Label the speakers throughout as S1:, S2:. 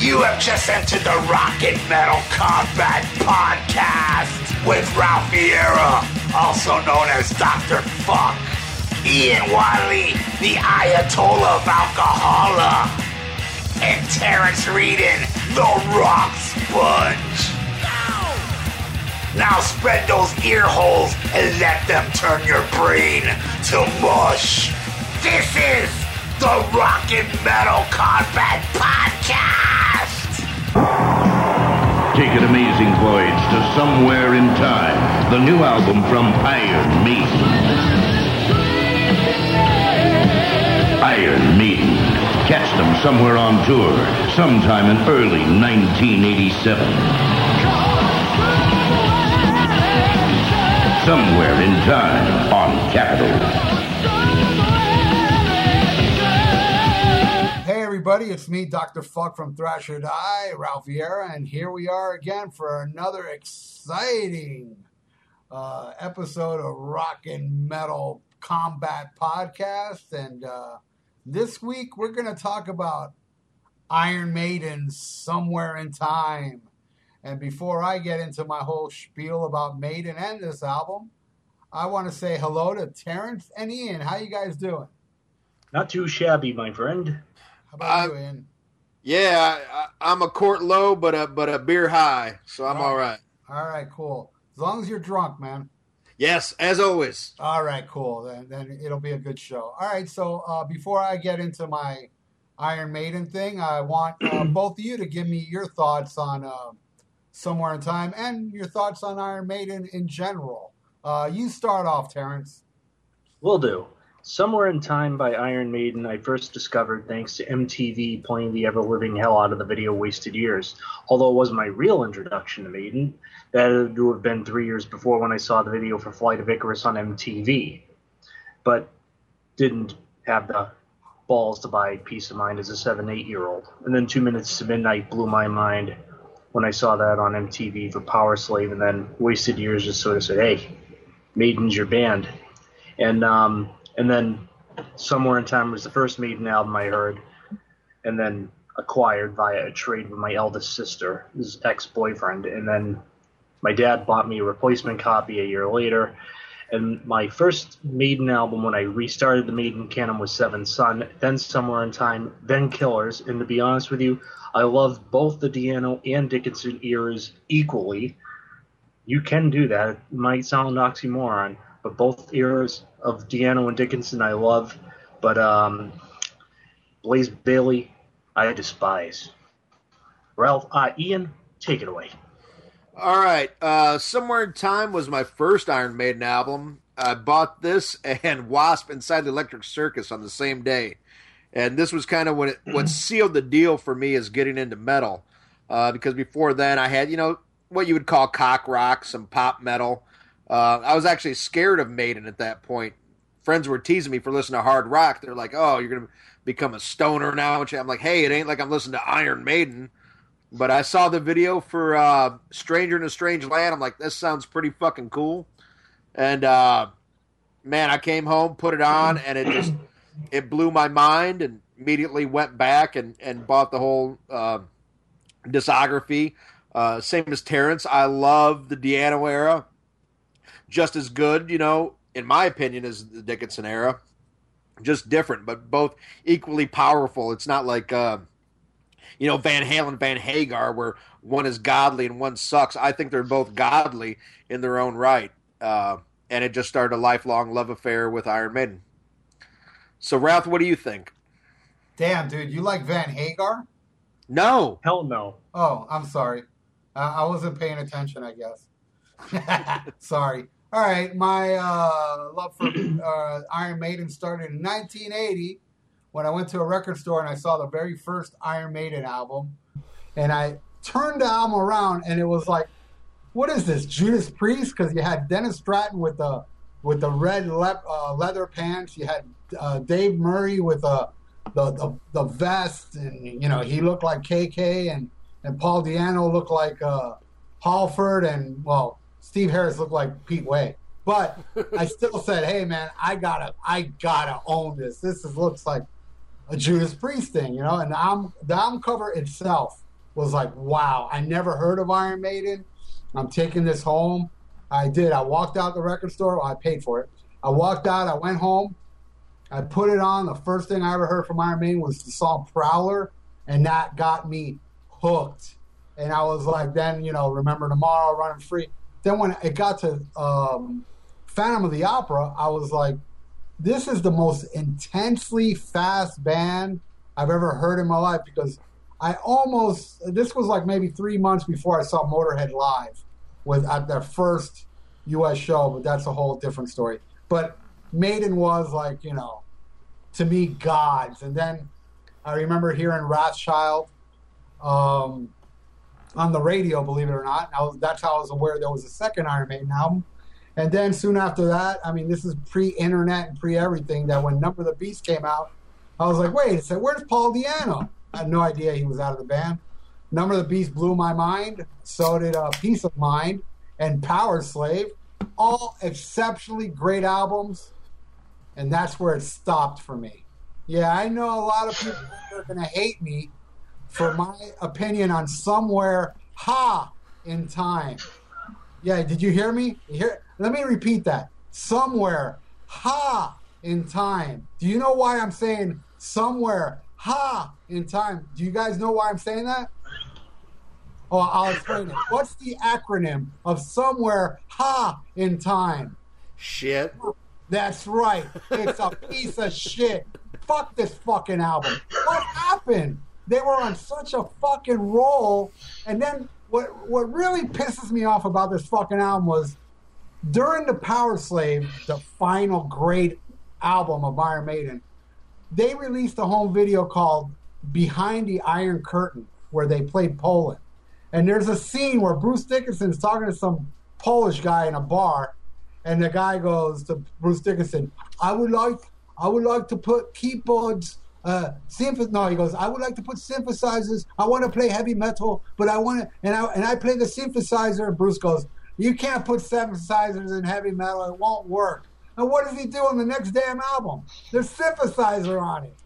S1: You have just entered the Rock and Metal Combat Podcast with Ralph Vieira, also known as Dr. Fuck, Ian Wiley, the Ayatollah of Alcohola, and Terrence Reedon, the Rock Sponge. Now spread those ear holes and let them turn your brain to mush. This is the Rock and Metal Combat Podcast.
S2: Take an amazing voyage to somewhere in time. The new album from Iron Maiden. Iron Maiden. Catch them somewhere on tour, sometime in early 1987. Somewhere in time on Capitol.
S3: Everybody, it's me, Dr. Fuck from Thrasher Die, Ralph Vieira, and here we are again for another exciting uh, episode of Rock and Metal Combat Podcast. And uh, this week we're going to talk about Iron Maiden somewhere in time. And before I get into my whole spiel about Maiden and this album, I want to say hello to Terrence and Ian. How you guys doing?
S4: Not too shabby, my friend.
S3: How about
S5: Uh,
S3: you, Ian?
S5: Yeah, I, I'm a court low, but a but a beer high, so I'm all right.
S3: All right, cool. As long as you're drunk, man.
S5: Yes, as always.
S3: All right, cool. Then, then it'll be a good show. All right, so uh, before I get into my Iron Maiden thing, I want uh, both of you to give me your thoughts on uh, Somewhere in Time and your thoughts on Iron Maiden in general. Uh, you start off, Terrence.
S4: We'll do. Somewhere in Time by Iron Maiden, I first discovered thanks to MTV playing the ever living hell out of the video Wasted Years. Although it wasn't my real introduction to Maiden, that to have been three years before when I saw the video for Flight of Icarus on MTV. But didn't have the balls to buy Piece of Mind as a seven, eight year old. And then Two Minutes to Midnight blew my mind when I saw that on MTV for Power Slave, and then Wasted Years just sort of said, hey, Maiden's your band. And um, and then Somewhere in Time was the first Maiden album I heard, and then acquired via a trade with my eldest sister, his ex boyfriend. And then my dad bought me a replacement copy a year later. And my first Maiden album when I restarted the Maiden canon was Seven Son, then Somewhere in Time, then Killers. And to be honest with you, I love both the Di'Anno and Dickinson eras equally. You can do that. It might sound oxymoron, but both eras of Di'Anno and Dickinson I love. But um, Blaze Bayley, I despise. Ralph, uh, Ian, take it away.
S5: All right. Uh, Somewhere in Time was my first Iron Maiden album. I bought this and Wasp Inside the Electric Circus on the same day, and this was kind of what it, what sealed the deal for me as getting into metal. Uh, because before then, I had you know what you would call cock rock, some pop metal. Uh, I was actually scared of Maiden at that point. Friends were teasing me for listening to hard rock. They're like, "Oh, you're gonna become a stoner now." I'm like, "Hey, it ain't like I'm listening to Iron Maiden." But I saw the video for uh, Stranger in a Strange Land. I'm like, this sounds pretty fucking cool. And uh, man, I came home, put it on, and it just it blew my mind. And immediately went back and, and bought the whole uh, discography. Uh, same as Terrence, I love the Di'Anno era, just as good, you know, in my opinion, as the Dickinson era. Just different, but both equally powerful. It's not like. Uh, you know, Van Halen, Van Hagar, where one is godly and one sucks. I think they're both godly in their own right. Uh, and it just started a lifelong love affair with Iron Maiden. So, Ralph, what do you think?
S3: Damn, dude, you like Van Hagar?
S5: No.
S4: Hell no.
S3: Oh, I'm sorry. Uh, I wasn't paying attention, I guess. sorry. All right, my uh, love for uh, Iron Maiden started in 1980 when I went to a record store and I saw the very first Iron Maiden album. And I turned the album around and it was like, what is this, Judas Priest? Because you had Dennis Stratton with the with the red le- uh, leather pants. You had uh, Dave Murray with uh, the, the the vest, and you know he looked like KK, and and Paul Di'Anno looked like uh, Halford, and well, Steve Harris looked like Pete Way. But I still said, "Hey, man, I gotta, I gotta own this. This is, looks like a Judas Priest thing, you know." And album, the album cover itself was like, wow, I never heard of Iron Maiden. I'm taking this home. I did. I walked out the record store. Well, I paid for it. I walked out. I went home. I put it on. The first thing I ever heard from Iron Maiden was the song Prowler, and that got me hooked. And I was like, then, you know, Remember Tomorrow, Running Free. Then when it got to um, Phantom of the Opera, I was like, this is the most intensely fast band I've ever heard in my life because I almost this was like maybe three months before I saw Motorhead live with at their first U.S. show, but that's a whole different story. But Maiden was like you know, to me gods, and then I remember hearing Wrathchild um, on the radio, believe it or not. That's how I was aware there was a second Iron Maiden album. And then soon after that, I mean, this is pre-internet and pre-everything. That when Number of the Beast came out, I was like, wait, said, where's Paul Di'Anno? I had no idea he was out of the band. Number of the Beast blew my mind. So did uh, Piece of Mind and Power Slave. All exceptionally great albums. And that's where it stopped for me. Yeah, I know a lot of people are going to hate me for my opinion on Somewhere Ha in Time. Yeah, did you hear me? Here, let me repeat that. Somewhere Ha in Time. Do you know why I'm saying somewhere ha in time. Do you guys know why I'm saying that? Oh, I'll explain it. What's the acronym of somewhere ha in time?
S6: Shit.
S3: That's right. It's a piece of shit. Fuck this fucking album. What happened? They were on such a fucking roll, and then what? What really pisses me off about this fucking album was during the Power Slave, the final great album of Iron Maiden they released a home video called Behind the Iron Curtain, where they played Poland. And there's a scene where Bruce Dickinson is talking to some Polish guy in a bar, and the guy goes to Bruce Dickinson, I would like I would like to put keyboards uh synth no he goes i would like to put synthesizers i want to play heavy metal but i want to and i and i play the synthesizer and bruce goes you can't put synthesizers in heavy metal it won't work and what does he do on the next damn album? There's synthesizer on it.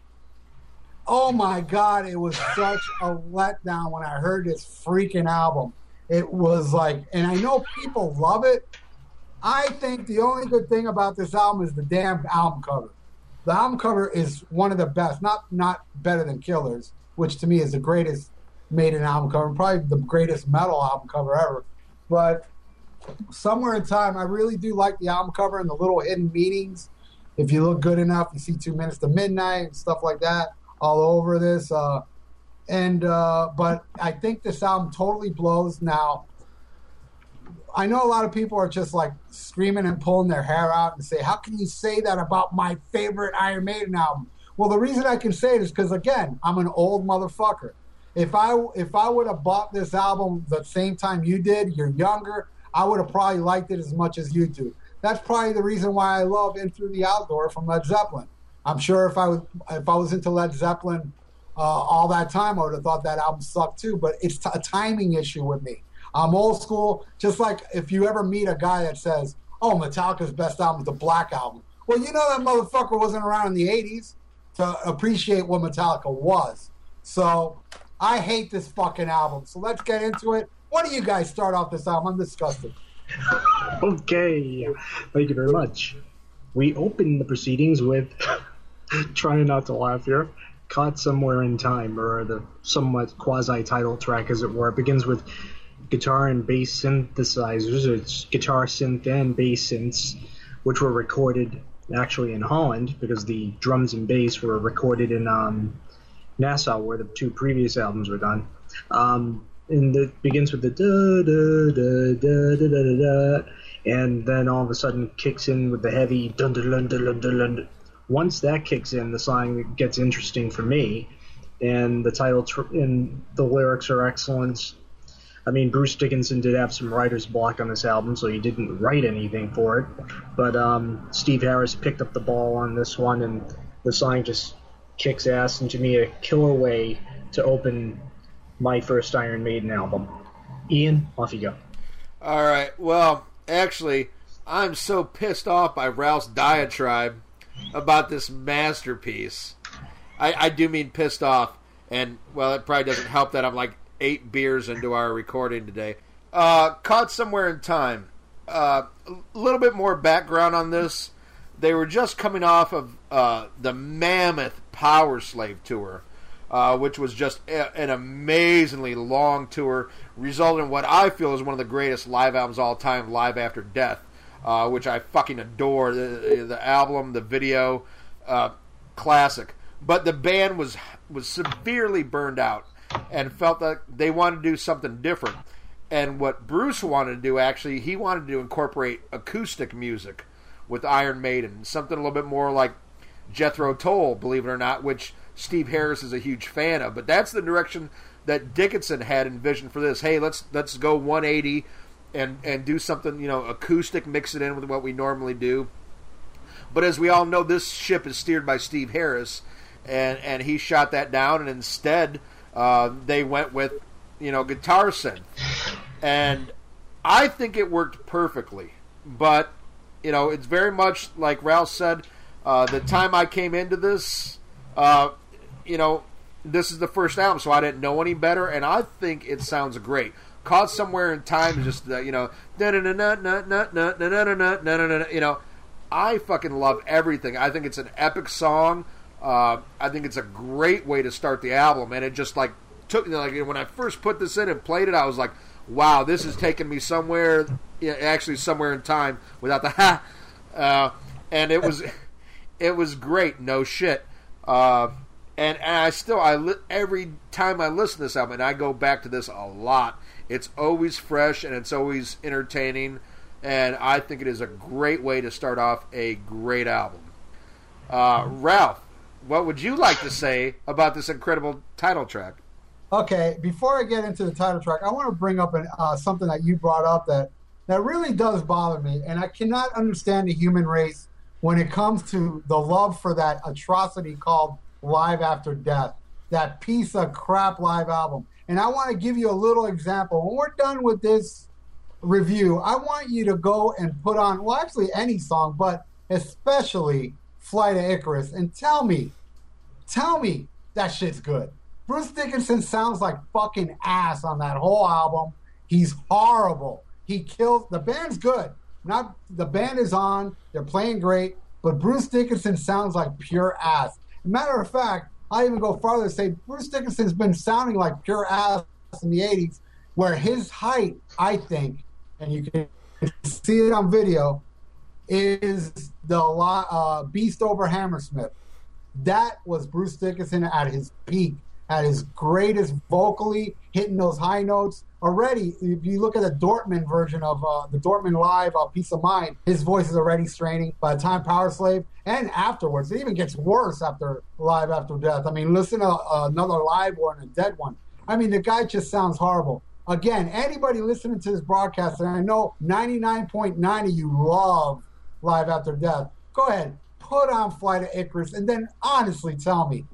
S3: Oh my God, it was such a letdown when I heard this freaking album. It was like, and I know people love it. I think the only good thing about this album is the damn album cover. The album cover is one of the best, not not better than Killers, which to me is the greatest made Maiden album cover, probably the greatest metal album cover ever. But somewhere in time, I really do like the album cover and the little hidden meanings. If you look good enough, you see two minutes to midnight and stuff like that all over this. Uh, and uh, but I think this album totally blows. Now, I know a lot of people are just like screaming and pulling their hair out and say, "How can you say that about my favorite Iron Maiden album?" Well, the reason I can say it is because again, I'm an old motherfucker. If I if I would have bought this album the same time you did, you're younger. I would have probably liked it as much as you do. That's probably the reason why I love In Through the Outdoor from Led Zeppelin. I'm sure if I was if I was into Led Zeppelin uh, all that time, I would have thought that album sucked too. But it's t- a timing issue with me. I'm old school. Just like if you ever meet a guy that says, "Oh, Metallica's best album is the Black Album," well, you know that motherfucker wasn't around in the '80s to appreciate what Metallica was. So I hate this fucking album. So let's get into it. What do you guys start off this album? I'm disgusted.
S4: okay, thank you very much. We open the proceedings with trying not to laugh here. Caught somewhere in time, or the somewhat quasi-title track, as it were. It begins with guitar and bass synthesizers. It's guitar, synth, and bass synths, which were recorded actually in Holland because the drums and bass were recorded in um, Nassau, where the two previous albums were done. Um, and it begins with the da da da da da da da, da and then all of a sudden kicks in with the heavy dun dun dun dun dun dun. Once that kicks in, the song gets interesting for me, and the title tr- and the lyrics are excellent. I mean, Bruce Dickinson did have some writer's block on this album, so he didn't write anything for it. But um, Steve Harris picked up the ball on this one, and the song just kicks ass, and to me, a killer way to open my first Iron Maiden album. Ian, off you go.
S6: All right. Well, actually, I'm so pissed off by Ralph's diatribe about this masterpiece. I, I do mean pissed off, and well, it probably doesn't help that I'm like
S5: eight beers into our recording today. Uh, caught somewhere in time. Uh, a little bit more background on this. They were just coming off of uh, the mammoth Power Slave tour, uh, which was just a, an amazingly long tour, resulting in what I feel is one of the greatest live albums all time, Live After Death, uh, which I fucking adore. The, the album, the video, uh, classic. But the band was was severely burned out and felt that they wanted to do something different. And what Bruce wanted to do, actually, he wanted to incorporate acoustic music with Iron Maiden, something a little bit more like Jethro Tull, believe it or not, which Steve Harris is a huge fan of. But that's the direction that Dickinson had envisioned for this. Hey, let's let's go 180 and and do something, you know, acoustic, mix it in with what we normally do. But as we all know, this ship is steered by Steve Harris, and and he shot that down, and instead uh, they went with you know guitar synth, and I think it worked perfectly. But you know, it's very much like Ralph said. Uh, the time I came into this, uh, you know, this is the first album, so I didn't know any better, and I think it sounds great. Caught somewhere in time, just you know, you know, I fucking love everything. I think it's an epic song. Uh, I think it's a great way to start the album, and it just like took like when I first put this in and played it, I was like, "Wow, this is taking me somewhere." Actually, somewhere in time without the ha, uh, and it was it was great. No shit. Uh, and, and I still I li- every time I listen to this album, and I go back to this a lot. It's always fresh and it's always entertaining, and I think it is a great way to start off a great album. Uh, Ralph, what would you like to say about this incredible title track?
S3: Okay, before I get into the title track, I want to bring up an, uh, something that you brought up that that really does bother me, and I cannot understand the human race when it comes to the love for that atrocity called Live After Death, that piece of crap live album. And I want to give you a little example. When we're done with this review, I want you to go and put on, well, actually any song, but especially Flight of Icarus, and tell me, tell me that shit's good. Bruce Dickinson sounds like fucking ass on that whole album. He's horrible. He kills the band's good. Not the band is on, they're playing great, but Bruce Dickinson sounds like pure ass. Matter of fact, I even go farther to say Bruce Dickinson's been sounding like pure ass in the 80s, where his height, I think, and you can see it on video, is the uh, Beast over Hammersmith. That was Bruce Dickinson at his peak, at his greatest vocally, hitting those high notes. Already, if you look at the Dortmund version of uh, the Dortmund Live uh, Piece of Mind, his voice is already straining. By the time Power Slave and afterwards, it even gets worse after Live After Death. I mean, listen to uh, another live one, a dead one. I mean, the guy just sounds horrible. Again, anybody listening to this broadcast, and I know 99.9 of you love Live After Death, go ahead, put on Flight of Icarus, and then honestly tell me,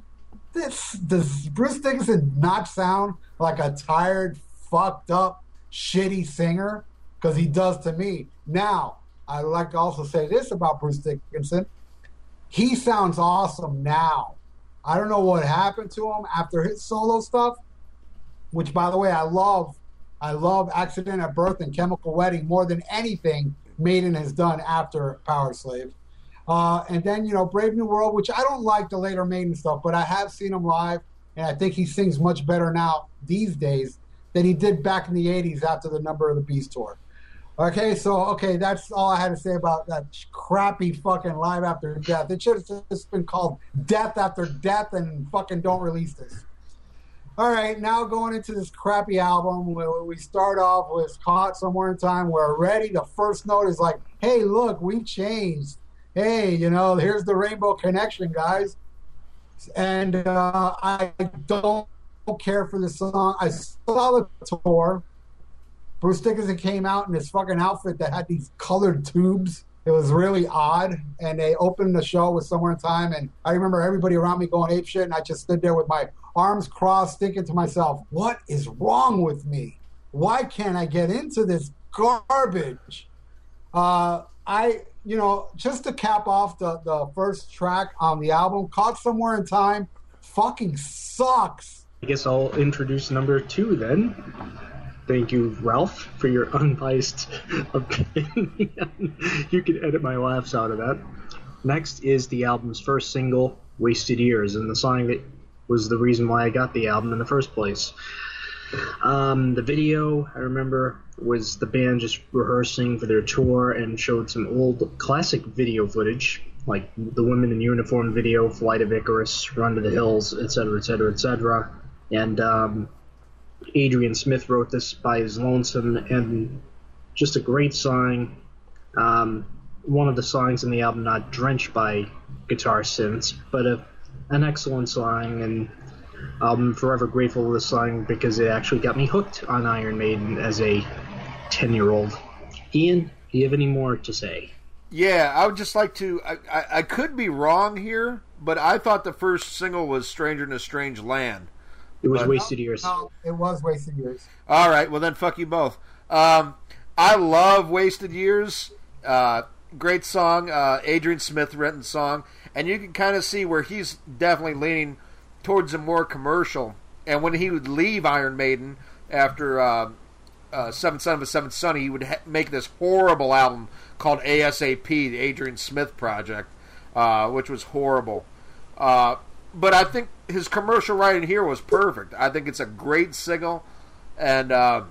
S3: this does Bruce Dickinson not sound like a tired, fucked up, shitty singer? Because he does to me. Now, I'd like to also say this about Bruce Dickinson. He sounds awesome now. I don't know what happened to him after his solo stuff, which, by the way, I love. I love Accident at Birth and Chemical Wedding more than anything Maiden has done after Power Slave. Uh, and then, you know, Brave New World, which I don't like the later Maiden stuff, but I have seen him live, and I think he sings much better now these days than he did back in the 80s after the Number of the Beast tour. Okay, so, okay, that's all I had to say about that crappy fucking Live After Death. It should have just been called Death After Death and fucking don't release this. All right, now going into this crappy album, we start off with Caught Somewhere in Time, We're ready. the first note is like, hey, look, we've changed. Hey, you know, here's the Rainbow Connection, guys. And uh, I don't care for the song. I saw the tour. Bruce Dickinson came out in this fucking outfit that had these colored tubes. It was really odd. And they opened the show with Somewhere in Time. And I remember everybody around me going ape shit. And I just stood there with my arms crossed, thinking to myself, what is wrong with me? Why can't I get into this garbage? Uh, I, you know, just to cap off the, the first track on the album, Caught Somewhere in Time fucking sucks.
S4: I guess I'll introduce number two then. Thank you, Ralph, for your unbiased opinion. you can edit my laughs out of that. Next is the album's first single, Wasted Years, and the song that was the reason why I got the album in the first place. Um, the video, I remember, was the band just rehearsing for their tour and showed some old classic video footage, like the Women in Uniform video, Flight of Icarus, Run to the Hills, etc., etc., etc. And um, Adrian Smith wrote this by his lonesome, and just a great song. Um, one of the songs in the album not drenched by guitar synths, but a, an excellent song, and I'm forever grateful for the song because it actually got me hooked on Iron Maiden as a 10 year old. Ian, do you have any more to say?
S5: Yeah, I would just like to. I, I, I could be wrong here, but I thought the first single was "Stranger in a Strange Land."
S4: It was
S5: But-
S4: Wasted Years.
S3: No, it was wasted years.
S5: All right, well then, fuck you both. Um, I love "Wasted Years." Uh, great song, uh, Adrian Smith written song, and you can kind of see where he's definitely leaning towards a more commercial. And when he would leave Iron Maiden after uh, uh, Seventh Son of a Seventh Son, he would ha- make this horrible album called ASAP, the Adrian Smith Project, uh, which was horrible. Uh, but I think his commercial writing here was perfect. I think it's a great single and uh,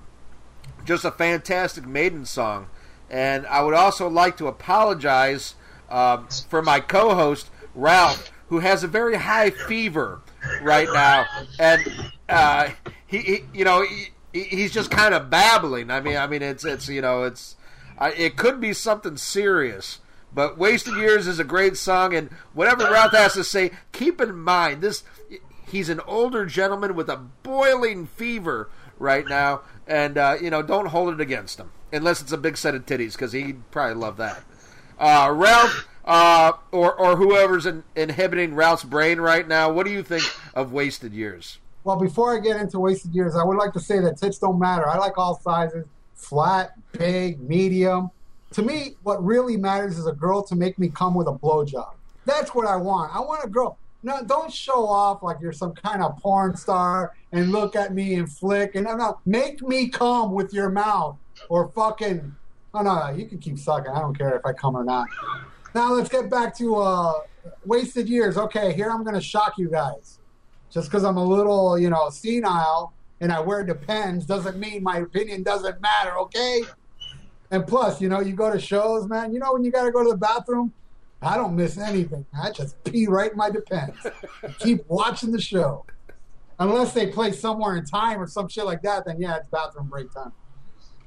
S5: just a fantastic Maiden song. And I would also like to apologize uh, for my co-host Ralph, who has a very high fever right now, and uh, he, he, you know, he, he's just kind of babbling. I mean, I mean, it's it's you know, it's I, it could be something serious. But "Wasted Years" is a great song, and whatever Ralph has to say, keep in mind this: he's an older gentleman with a boiling fever right now, and uh, you know, don't hold it against him unless it's a big set of titties, because he'd probably love that. Uh, Ralph, uh, or or whoever's in, inhibiting Ralph's brain right now, what do you think of "Wasted Years"?
S3: Well, before I get into wasted years, I would like to say that tits don't matter. I like all sizes flat, big, medium. To me, what really matters is a girl to make me come with a blowjob. That's what I want. I want a girl. No, don't show off like you're some kind of porn star and look at me and flick and no, no, make me come with your mouth or fucking. Oh no, you can keep sucking. I don't care if I come or not. Now let's get back to uh, wasted years. Okay, here I'm gonna shock you guys just because I'm a little, you know, senile and I wear Depends doesn't mean my opinion doesn't matter, okay? And plus, you know, you go to shows, man. You know, when you got to go to the bathroom, I don't miss anything. I just pee right in my Depends. Keep watching the show. Unless they play somewhere in time or some shit like that, then yeah, it's bathroom break time.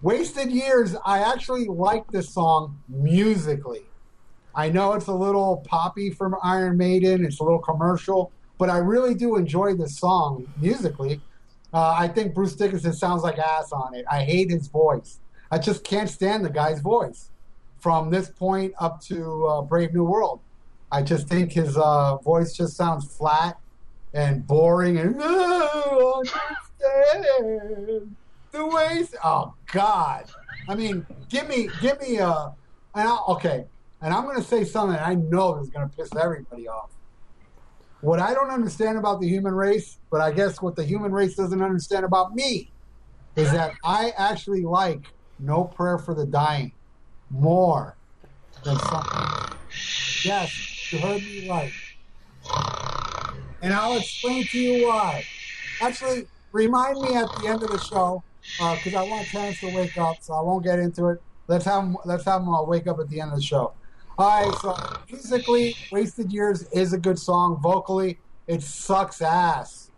S3: Wasted Years, I actually like this song musically. I know it's a little poppy from Iron Maiden, it's a little commercial, but I really do enjoy this song musically. Uh, I think Bruce Dickinson sounds like ass on it. I hate his voice. I just can't stand the guy's voice from this point up to uh, Brave New World. I just think his uh, voice just sounds flat and boring and "Oh, understand the ways. Oh God! I mean, give me, give me a. And I'll, okay, and I'm going to say something I know is going to piss everybody off. What I don't understand about the human race, but I guess what the human race doesn't understand about me, is that I actually like No Prayer for the Dying more than something. Yes, you heard me right. And I'll explain to you why. Actually, remind me at the end of the show because I want Terrence to wake up, so I won't get into it. Let's have him, let's have him uh, wake up at the end of the show. All right, so musically, "Wasted Years" is a good song. Vocally, it sucks ass.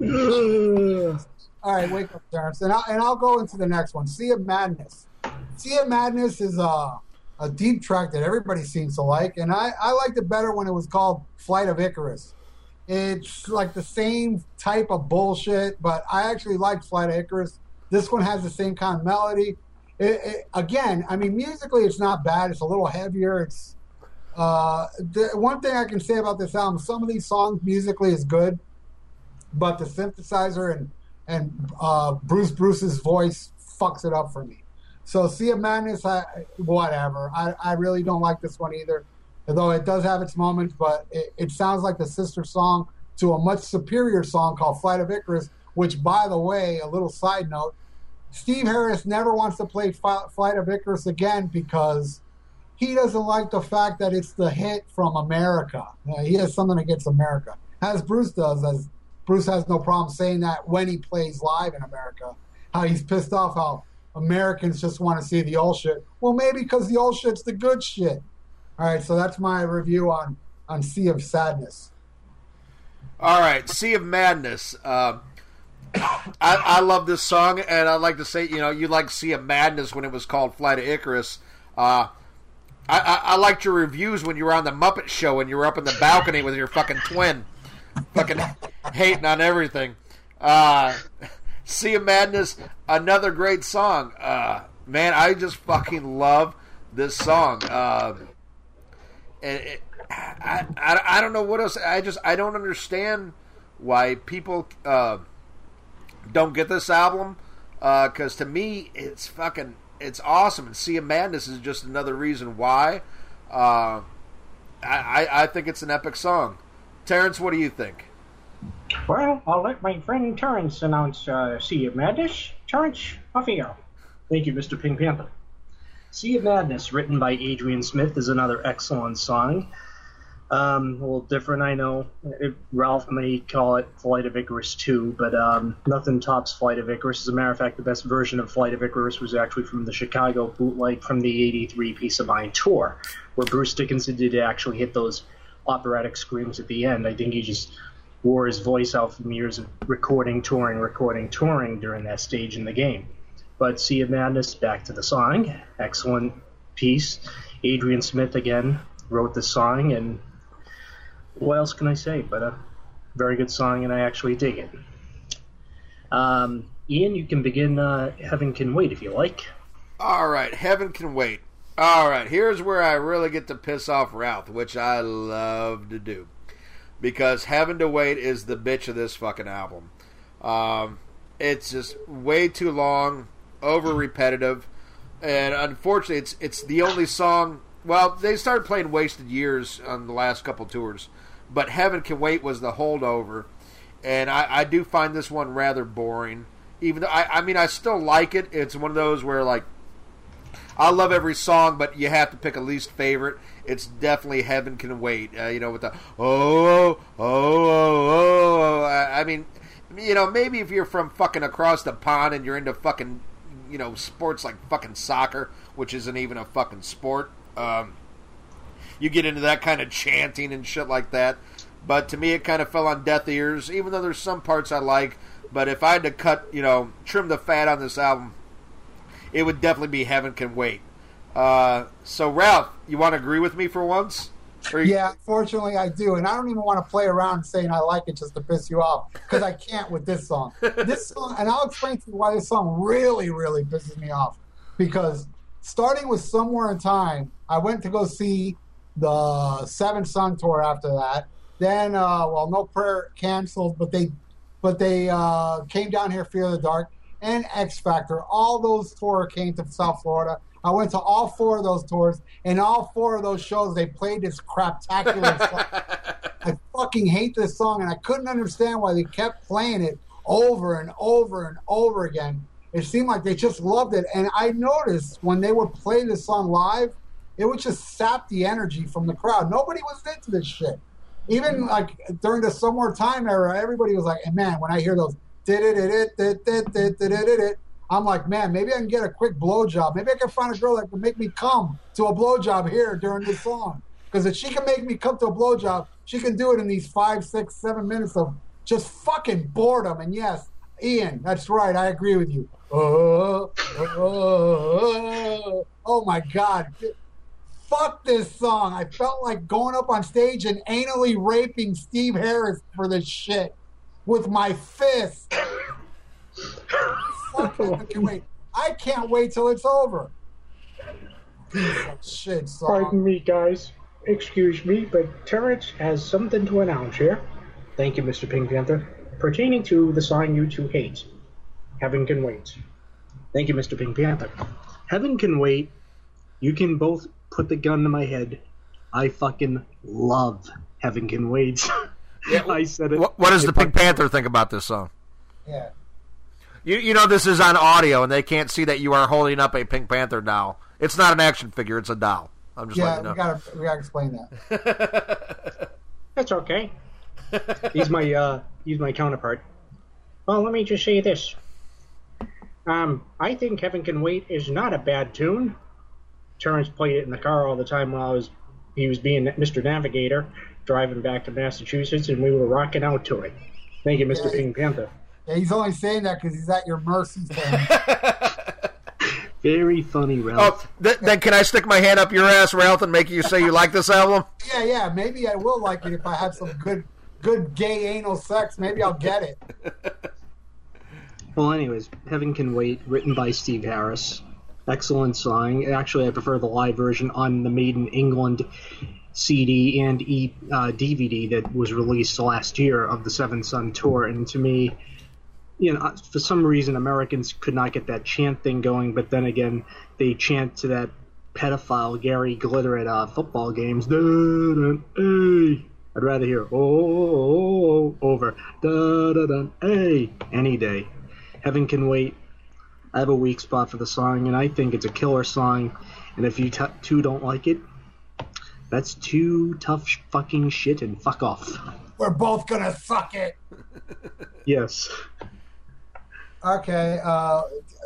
S3: All right, wake up, Terrence, and I'll, and I'll go into the next one. Sea of Madness. Sea of Madness is a a deep track that everybody seems to like, and I I liked it better when it was called Flight of Icarus. It's like the same type of bullshit, but I actually liked Flight of Icarus. This one has the same kind of melody. It, it, again, I mean, musically, it's not bad. It's a little heavier. It's uh, the one thing I can say about this album: some of these songs musically is good, but the synthesizer and and uh, Bruce Bruce's voice fucks it up for me. So, Sea of Madness, I, whatever. I, I really don't like this one either, though it does have its moments. But it, it sounds like the sister song to a much superior song called Flight of Icarus, which, by the way, a little side note, Steve Harris never wants to play Flight of Icarus again because he doesn't like the fact that it's the hit from America. Uh, he has something against America, as Bruce does, as Bruce has no problem saying that when he plays live in America, how he's pissed off how Americans just want to see the old shit. Well, maybe because the old shit's the good shit. All right, so that's my review on on Sea of Sadness.
S5: All right, Sea of Madness. Uh, I, I love this song, and I'd like to say, you know, you like see a Madness when it was called Flight of Icarus. Uh, I, I, I liked your reviews when you were on the Muppet Show and you were up in the balcony with your fucking twin, fucking hating on everything. Uh, of Madness, another great song. Uh, man, I just fucking love this song. Uh, it, I, I, I don't know what else. I just I don't understand why people uh, don't get this album because to me it's fucking it's awesome. And Sea of Madness is just another reason why. Uh, I, I think it's an epic song. Terrence, what do you think?
S4: Well, I'll let my friend Terrence announce uh, Sea of Madness. Terrence, off you go. Thank you, Mr. Pink Panther. Sea of Madness, written by Adrian Smith, is another excellent song. Um, a little different, I know. It, Ralph may call it Flight of Icarus 2, but um, nothing tops Flight of Icarus. As a matter of fact, the best version of Flight of Icarus was actually from the Chicago bootleg from the 83 Piece of Mind tour, where Bruce Dickinson did actually hit those operatic screams at the end. I think he just wore his voice out from years of recording, touring, recording, touring during that stage in the game. But Sea of Madness, back to the song. Excellent piece. Adrian Smith again wrote the song, and what else can I say? But a very good song, and I actually dig it. Um, Ian, you can begin uh, Heaven Can Wait if you like.
S5: All right, Heaven Can Wait. All right, here's where I really get to piss off Ralph, which I love to do. Because Heaven to Wait is the bitch of this fucking album. Um, it's just way too long, over repetitive, and unfortunately, it's it's the only song. Well, they started playing Wasted Years on the last couple tours, but Heaven Can Wait was the holdover, and I, I do find this one rather boring. Even though I, I mean, I still like it. It's one of those where like I love every song, but you have to pick a least favorite. It's definitely Heaven Can Wait. Uh, you know, with the oh, oh, oh, oh. I, I mean, you know, maybe if you're from fucking across the pond and you're into fucking, you know, sports like fucking soccer, which isn't even a fucking sport, um, you get into that kind of chanting and shit like that. But to me, it kind of fell on deaf ears, even though there's some parts I like. But if I had to cut, you know, trim the fat on this album, it would definitely be Heaven Can Wait. Uh, so, Ralph, you want to agree with me for once?
S3: You... Yeah, fortunately I do, and I don't even want to play around saying I like it just to piss you off because I can't with this song. This song, and I'll explain to you why this song really, really pisses me off. Because starting with Somewhere in Time, I went to go see the Seven Sun tour after that. Then, uh, well, No Prayer canceled, but they, but they uh, came down here, Fear the Dark and X Factor. All those tours came to South Florida. I went to all four of those tours, and all four of those shows they played this craptacular song. I fucking hate this song, and I couldn't understand why they kept playing it over and over and over again. It seemed like they just loved it, and I noticed when they would play this song live, it would just sap the energy from the crowd. Nobody was into this shit. Even mm. like during the Somewhere Time era, everybody was like, hey, "Man, when I hear those did it, did it, did it, I'm like, man, maybe I can get a quick blowjob. Maybe I can find a girl that can make me come to a blowjob here during this song. Because if she can make me come to a blowjob, she can do it in these five, six, seven minutes of just fucking boredom. And yes, Ian, that's right. I agree with you. Oh, oh, oh my God. Fuck this song. I felt like going up on stage and anally raping Steve Harris for this shit with my fist. Can't wait. I can't wait till it's over. Shit, song.
S4: Pardon me, guys. Excuse me, but Terrence has something to announce here. Thank you, Mr. Pink Panther. Pertaining to the song you two hate, Heaven Can Wait. Thank you, Mr. Pink Panther. Heaven Can Wait. You can both put the gun to my head. I fucking love Heaven Can Wait. I said it.
S5: What, what does
S4: It
S5: the Pink Panther think about this song?
S3: Yeah.
S5: You you know this is on audio and they can't see that you are holding up a Pink Panther doll. It's not an action figure; it's a doll. I'm just
S3: Yeah,
S5: letting you
S3: we
S5: know.
S3: gotta we gotta explain that.
S4: That's okay. he's my uh, he's my counterpart. Well, let me just say this. Um, I think Heaven Can Wait is not a bad tune. Terrence played it in the car all the time while I was he was being Mr. Navigator, driving back to Massachusetts, and we were rocking out to it. Thank you, Mr.
S3: Yeah.
S4: Pink Panther.
S3: Yeah, he's only saying that because he's at your mercy. Sam.
S4: Very funny, Ralph.
S5: Oh, th- then can I stick my hand up your ass, Ralph, and make you say you like this album?
S3: yeah, yeah. Maybe I will like it if I have some good, good gay anal sex. Maybe I'll get it.
S4: Well, anyways, Heaven Can Wait, written by Steve Harris. Excellent song. Actually, I prefer the live version on the Maiden England CD and e, uh, DVD that was released last year of the Seven Sun Tour. And to me, you know, uh, for some reason, Americans could not get that chant thing going, but then again, they chant to that pedophile Gary Glitter at uh, football games. I'd rather hear oh, oh, oh, oh over da da da hey any day. Heaven Can Wait. I have a weak spot for the song, and I think it's a killer song. And if you t- two don't like it, that's too tough sh- fucking shit and fuck off.
S3: We're both gonna suck it.
S4: Yes.
S3: Okay, uh,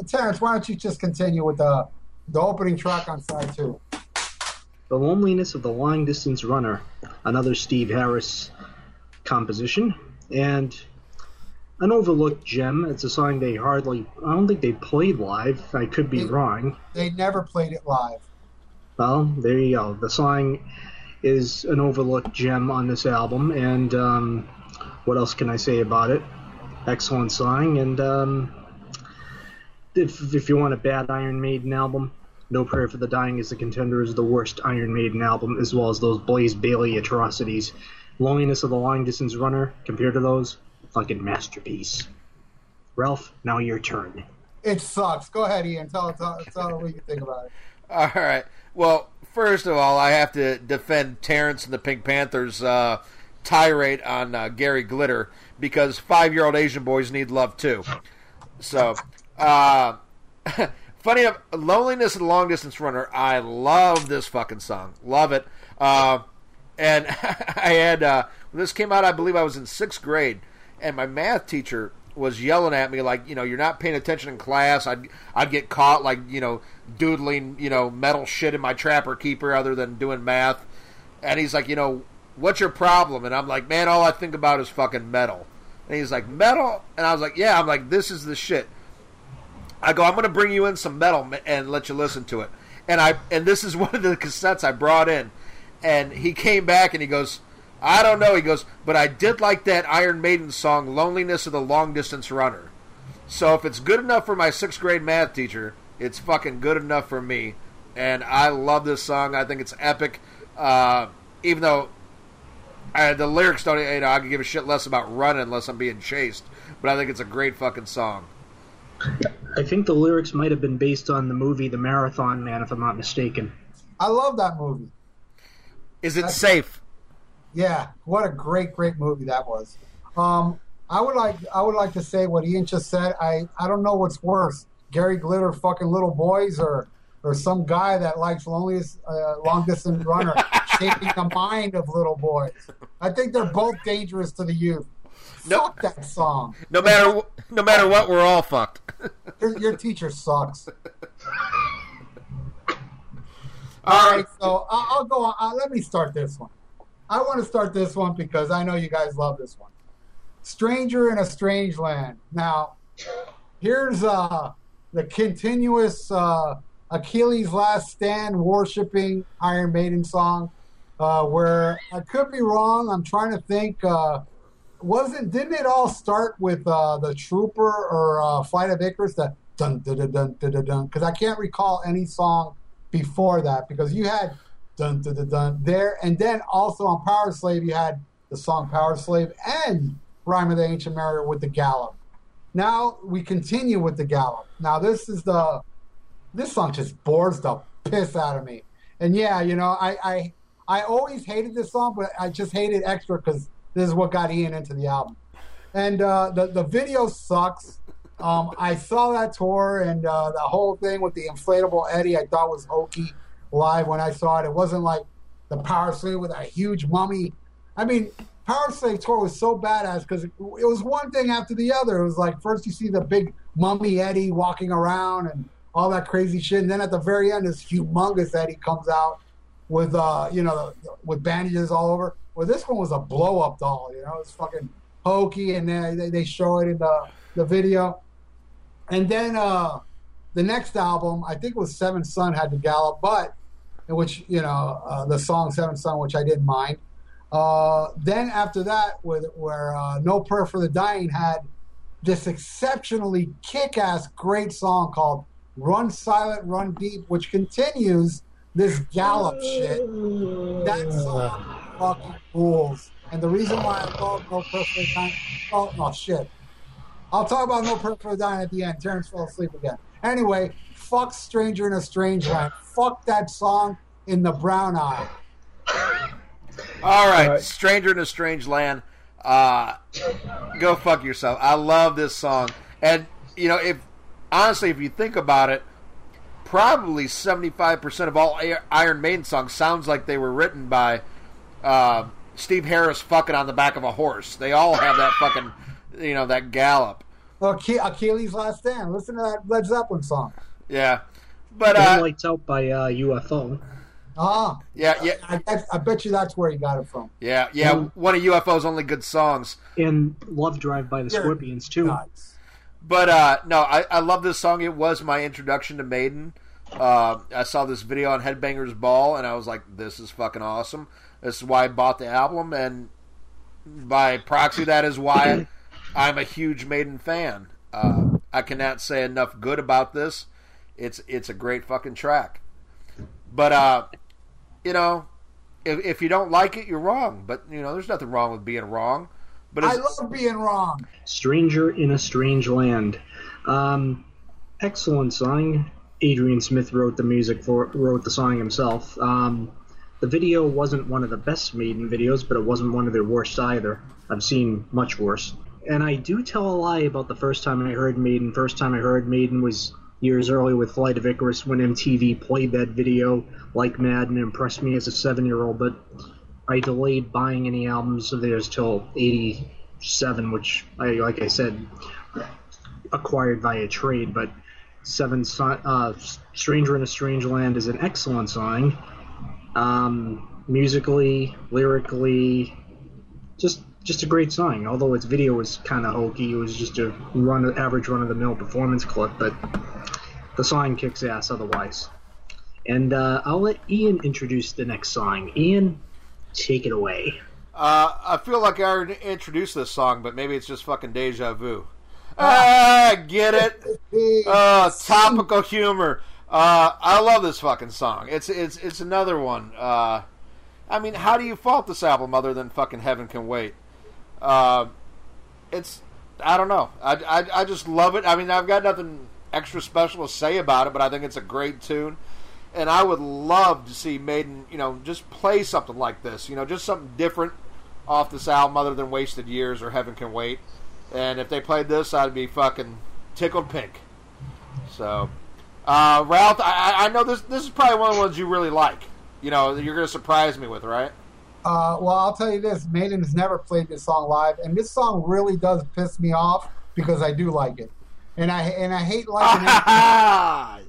S3: Terrence, why don't you just continue with the the opening track on side two?
S4: The Loneliness of the Long Distance Runner, another Steve Harris composition, and an overlooked gem. It's a song they hardly, I don't think they played live. I could be
S3: They-
S4: wrong.
S3: They never played it live.
S4: Well, there you go. The song is an overlooked gem on this album, and um, what else can I say about it? Excellent song, and um, if, if you want a bad Iron Maiden album, No Prayer for the Dying is the contender is the worst Iron Maiden album, as well as those Blaze Bayley atrocities. Loneliness of the Long Distance Runner, compared to those, fucking masterpiece. Ralph, now your turn.
S3: It sucks. Go ahead, Ian. Tell tell, tell what you think about it.
S5: All right. Well, first of all, I have to defend Terrence and the Pink Panthers' uh, tirade on uh, Gary Glitter because five-year-old Asian boys need love too. So, uh, funny enough, "Loneliness and Long Distance Runner." I love this fucking song. Love it. Uh, and I had uh, when this came out. I believe I was in sixth grade, and my math teacher was yelling at me like, you know, you're not paying attention in class. I'd I'd get caught like, you know, doodling, you know, metal shit in my trapper keeper other than doing math. And he's like, you know, what's your problem? And I'm like, man, all I think about is fucking metal. And he's like, metal? And I was like, yeah. I'm like, this is the shit. I go, I'm going to bring you in some metal and let you listen to it. And I and this is one of the cassettes I brought in. And he came back and he goes, I don't know. He goes, but I did like that Iron Maiden song, "Loneliness of the Long Distance Runner." So if it's good enough for my sixth grade math teacher, it's fucking good enough for me. And I love this song. I think it's epic. Uh, even though uh, the lyrics don't, you know, I could give a shit less about running unless I'm being chased. But I think it's a great fucking song.
S4: I think the lyrics might have been based on the movie The Marathon Man, if I'm not mistaken.
S3: I love that movie.
S5: Is it safe?
S3: Yeah, what a great, great movie that was. Um, I would like, I would like to say what Ian just said. I, I don't know what's worse, Gary Glitter, fucking little boys, or, or some guy that likes loneliest, uh, long distance runner, shaping the mind of little boys. I think they're both dangerous to the youth.
S5: No-
S3: Fuck that song.
S5: No matter no matter what, we're all fucked.
S3: Your, your teacher sucks. All right, so I'll, I'll go on. Uh, let me start this one. I want to start this one because I know you guys love this one. Stranger in a Strange Land. Now, here's uh, the continuous uh, Achilles' Last Stand worshiping Iron Maiden song, uh, where I could be wrong. I'm trying to think. Uh, wasn't didn't it all start with uh, the Trooper or uh, Flight of Icarus? Dun dun dun dun dun dun dun. Because I can't recall any song before that because you had dun dun dun dun there, and then also on Power Slave you had the song Power Slave and Rime of the Ancient Mariner with the Gallop. Now we continue with the Gallop. Now this is the this song just bores the piss out of me. And yeah, you know, I I, I always hated this song, but I just hated extra because this is what got Ian into the album. And uh, the the video sucks. Um, I saw that tour and uh, the whole thing with the inflatable Eddie. I thought was hokey live when I saw it. It wasn't like the Power Slave with a huge mummy. I mean, Power Slave tour was so badass because it, was one thing after the other. It was like first you see the big mummy Eddie walking around and all that crazy shit, and then at the very end, this humongous Eddie comes out with uh, you know, with bandages all over. Well, this one was a blow up doll. You know, it was fucking hokey, and they they show it in the the video. And then uh, the next album, I think was Seven Son, had the gallop, but which you know uh, the song Seven Son, which I didn't mind. Uh, then after that, with where uh, No Prayer for the Dying had this exceptionally kick-ass great song called "Run Silent, Run Deep," which continues this gallop shit. That song fucking rules. And the reason why I love No Prayer for the Dying, oh, oh shit. I'll talk about No Prayer for the Dying at the end. Terrence fell asleep again. Anyway, fuck Stranger in a Strange Land. Fuck that song in the brown eye.
S5: All right, Stranger in a Strange Land. Uh, go fuck yourself. I love this song, and you know, if honestly, if you think about it, probably seventy-five percent of all Iron Maiden songs sounds like they were written by uh, Steve Harris fucking on the back of a horse. They all have that fucking, you know, that gallop.
S3: Well, Achilles' Last Stand. Listen to that Led Zeppelin song.
S5: Yeah, but
S4: uh, lights out by uh, UFO.
S3: Ah,
S5: yeah, yeah.
S3: I, I, I, bet you that's where he got it from.
S5: Yeah, yeah.
S4: And-
S5: one of UFO's only good songs.
S4: And Love Drive by the
S3: You're
S4: Scorpions, too.
S3: nuts.
S5: But uh, no, I, I love this song. It was my introduction to Maiden. Uh, I saw this video on Headbangers Ball, and I was like, "This is fucking awesome." This is why I bought the album, and by proxy, that is why I'm a huge Maiden fan. Uh, I cannot say enough good about this. It's it's a great fucking track. But uh, you know, if, if you don't like it, you're wrong. But you know, there's nothing wrong with being wrong. But
S3: I love being wrong.
S4: Stranger in a Strange Land. Um, excellent song. Adrian Smith wrote the music for wrote the song himself. Um, the video wasn't one of the best Maiden videos, but it wasn't one of their worst either. I've seen much worse. And I do tell a lie about the first time I heard Maiden. First time I heard Maiden was years early with Flight of Icarus when MTV played that video like mad and impressed me as a seven year old, but I delayed buying any albums of theirs till '87, which I, like I said, acquired via trade. But Seven uh, Stranger in a Strange Land is an excellent song. Um, musically, lyrically, just just a great song. Although its video was kind of hokey, it was just a run average run of the mill performance clip, but the song kicks ass otherwise. And uh, I'll let Ian introduce the next song. Ian, take it away.
S5: Uh, I feel like I already introduced this song, but maybe it's just fucking deja vu. Ah, get it? Uh, topical humor. Uh, I love this fucking song. It's it's it's another one. Uh, I mean, how do you fault this album other than fucking Heaven Can Wait? Uh, it's I don't know. I, I I just love it. I mean, I've got nothing extra special to say about it, but I think it's a great tune. And I would love to see Maiden, you know, just play something like this. You know, just something different off this album other than Wasted Years or Heaven Can Wait. And if they played this, I'd be fucking tickled pink. So, uh, Ralph, I, I know this. This is probably one of the ones you really like. You know, you're going to surprise me with, right?
S3: Uh, well, I'll tell you this: Maiden has never played this song live, and this song really does piss me off because I do like it, and I and I hate liking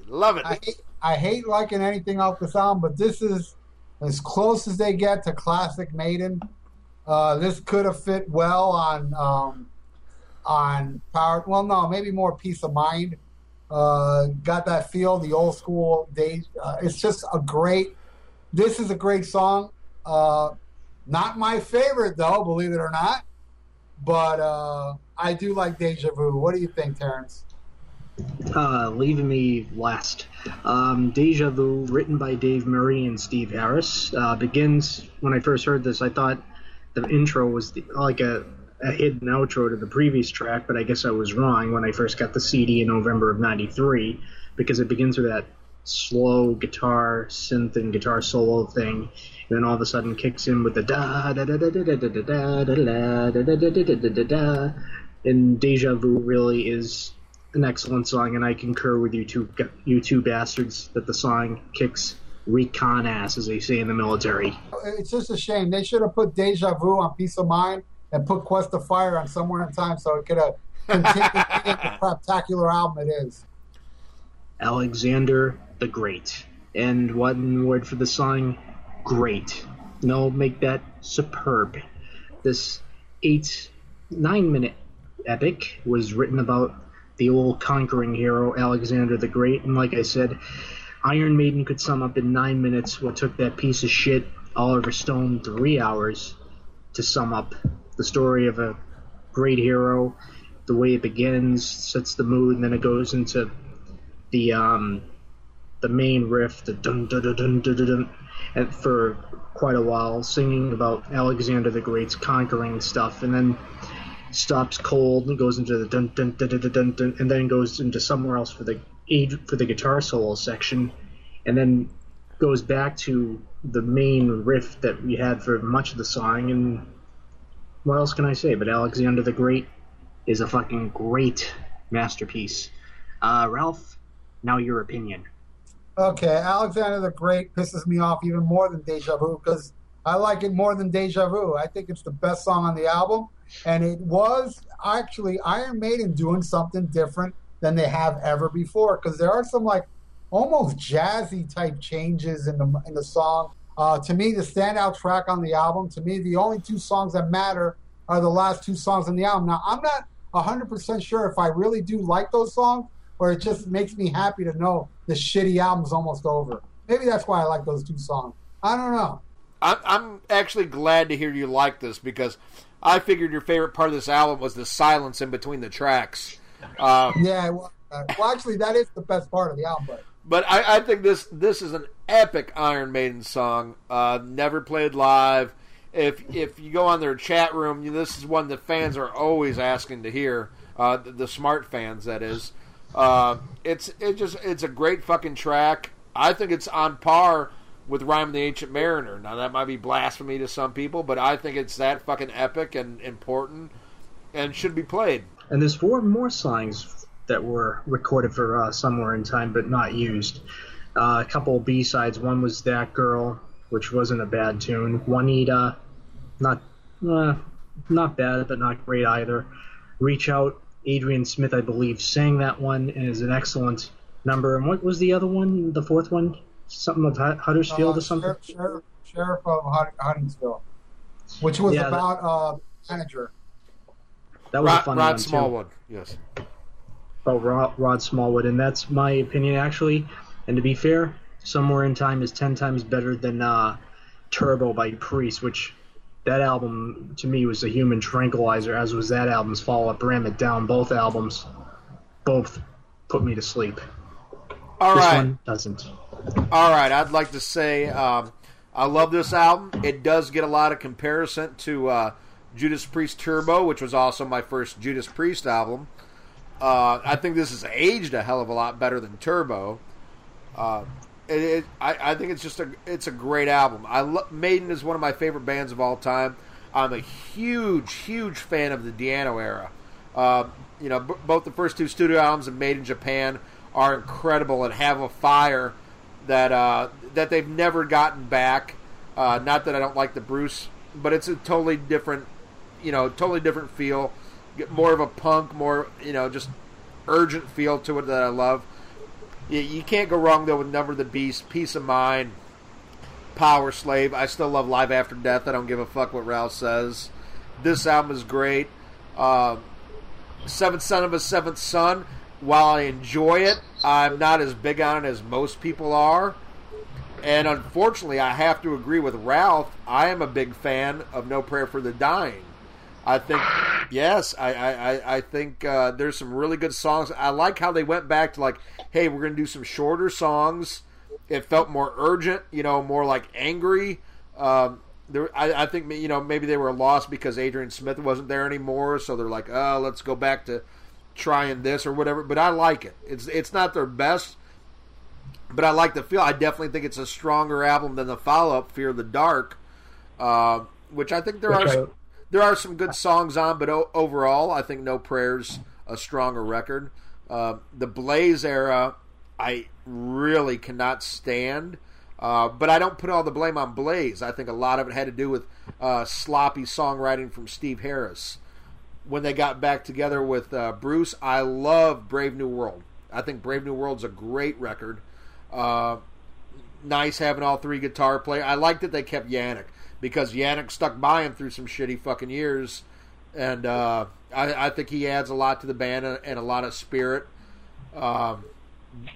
S3: it.
S5: Love it.
S3: I hate, I hate liking anything off the album, but this is as close as they get to classic Maiden. Uh, this could have fit well on um, on Power. Well, no, maybe more Piece of Mind. Uh, got that feel, the old school days. Uh, it's just a great. This is a great song. Not my favorite though, believe it or not, but uh, I do like Deja Vu. What do you think, Terrence?
S4: Uh, leaving me last. Um, Deja Vu, written by Dave Murray and Steve Harris, uh, begins. When I first heard this, I thought the intro was the, like a, a hidden outro to the previous track, but I guess I was wrong when I first got the CD in November of '93 because it begins with that slow guitar synth and guitar solo thing, and then all of a sudden kicks in with the da da da da da da da da da da da da da da da da da. Da da and Deja Vu really is an excellent song, and I concur with you two, you two bastards, that the song kicks recon ass, as they say in the military.
S3: It's just a shame. They should have put Deja Vu on Piece of Mind and put Quest of Fire on Somewhere in Time so it could have continued the spectacular album it is.
S4: Alexander the Great. And one word for the song, great. No, make that superb. This eight, nine minute epic was written about the old conquering hero Alexander the Great, and like I said, Iron Maiden could sum up in nine minutes what took that piece of shit Oliver Stone three hours to sum up the story of a great hero, the way it begins, sets the mood, and then it goes into the um, the main riff, the dun dun dun dun dun dun, dun and for quite a while, singing about Alexander the Great's conquering stuff, and then stops cold and goes into the dun dun dun dun dun, dun and then goes into somewhere else for the for the guitar solo section, and then goes back to the main riff that we had for much of the song. And what else can I say? But Alexander the Great is a fucking great masterpiece. Uh, Ralph, now your opinion.
S3: Okay, Alexander the Great pisses me off even more than Deja Vu because I like it more than Deja Vu. I think it's the best song on the album, and it was actually Iron Maiden doing something different than they have ever before because there are some like almost jazzy type changes in the in the song. Uh, to me, the standout track on the album, to me, the only two songs that matter are the last two songs on the album. Now, I'm not 100% sure if I really do like those songs or it just makes me happy to know the shitty album's almost over. Maybe that's why I like those two songs. I don't know.
S5: I'm, I'm actually glad to hear you like this because I figured your favorite part of this album was the silence in between the tracks.
S3: Um, yeah, well, uh, well, actually, that is the best part of the album. But,
S5: but I, I, think this this is an epic Iron Maiden song. Uh, never played live. If if you go on their chat room, this is one that fans are always asking to hear. Uh, the, the, smart fans, that is. Uh, it's it just it's a great fucking track. I think it's on par with Rime the Ancient Mariner. Now that might be blasphemy to some people, but I think it's that fucking epic and important and should be played.
S4: And there's four more songs that were recorded for uh, somewhere in time but not used. Uh, a couple of B sides. One was That Girl, which wasn't a bad tune. Juanita, not uh, not bad but not great either. Reach Out, Adrian Smith, I believe, sang that one and is an excellent number. And what was the other one? The fourth one? Something of Huddersfield or something?
S3: Sheriff, Sheriff of Huddersfield, which was yeah, about uh, manager.
S4: That was
S5: Rod,
S4: a fun
S5: Rod
S4: one
S5: Smallwood,
S4: too.
S5: yes.
S4: Oh, Rod, Rod Smallwood, and that's my opinion actually. And to be fair, Somewhere in Time is ten times better than uh, Turbo by Priest, which that album to me was a human tranquilizer, as was that album's follow up, Ram It Down. Both albums, both put me to sleep.
S5: All
S4: this
S5: right.
S4: one doesn't.
S5: All right, I'd like to say um, I love this album. It does get a lot of comparison to uh, Judas Priest Turbo, which was also my first Judas Priest album. Uh, I think this has aged a hell of a lot better than Turbo. Uh, it, it, I, I, think it's just a it's a great album. I lo- Maiden is one of my favorite bands of all time. I'm a huge huge fan of the Di'Anno era. Uh, you know, b- both the first two studio albums of Maiden Japan are incredible and have a fire that uh, that they've never gotten back. Uh, not that I don't like the Bruce, but it's a totally different, you know, totally different feel. Get more of a punk, more you know, just urgent feel to it that I love. You, you can't go wrong though with Number the Beast, Piece of Mind, Power Slave. I still love Live After Death. I don't give a fuck what Ralph says. This album is great. Uh, Seventh Son of a Seventh Son while I enjoy it, I'm not as big on it as most people are. And unfortunately, I have to agree with Ralph. I am a big fan of No Prayer for the Dying. I think, yes, I, I, I think uh, there's some really good songs. I like how they went back to like, hey, we're going to do some shorter songs. It felt more urgent, you know, more like angry. Um, there, I, I think you know maybe they were lost because Adrian Smith wasn't there anymore, so they're like, oh, let's go back to trying this or whatever, but I like it. It's it's not their best, but I like the feel. I definitely think it's a stronger album than the follow up, Fear of the Dark, uh, which I think there
S4: Which
S5: are
S4: I-
S5: there are some good songs on, but o- overall, I think No Prayers a stronger record. Uh, the Blaze era, I really cannot stand. Uh, but I don't put all the blame on Blaze. I think a lot of it had to do with uh, sloppy songwriting from Steve Harris. When they got back together with uh, Bruce, I love Brave New World. I think Brave New World's a great record. Uh, nice having all three guitar play. I like that they kept Janick because Janick stuck by him through some shitty fucking years, and uh, I, I think he adds a lot to the band and, and a lot of spirit. Um,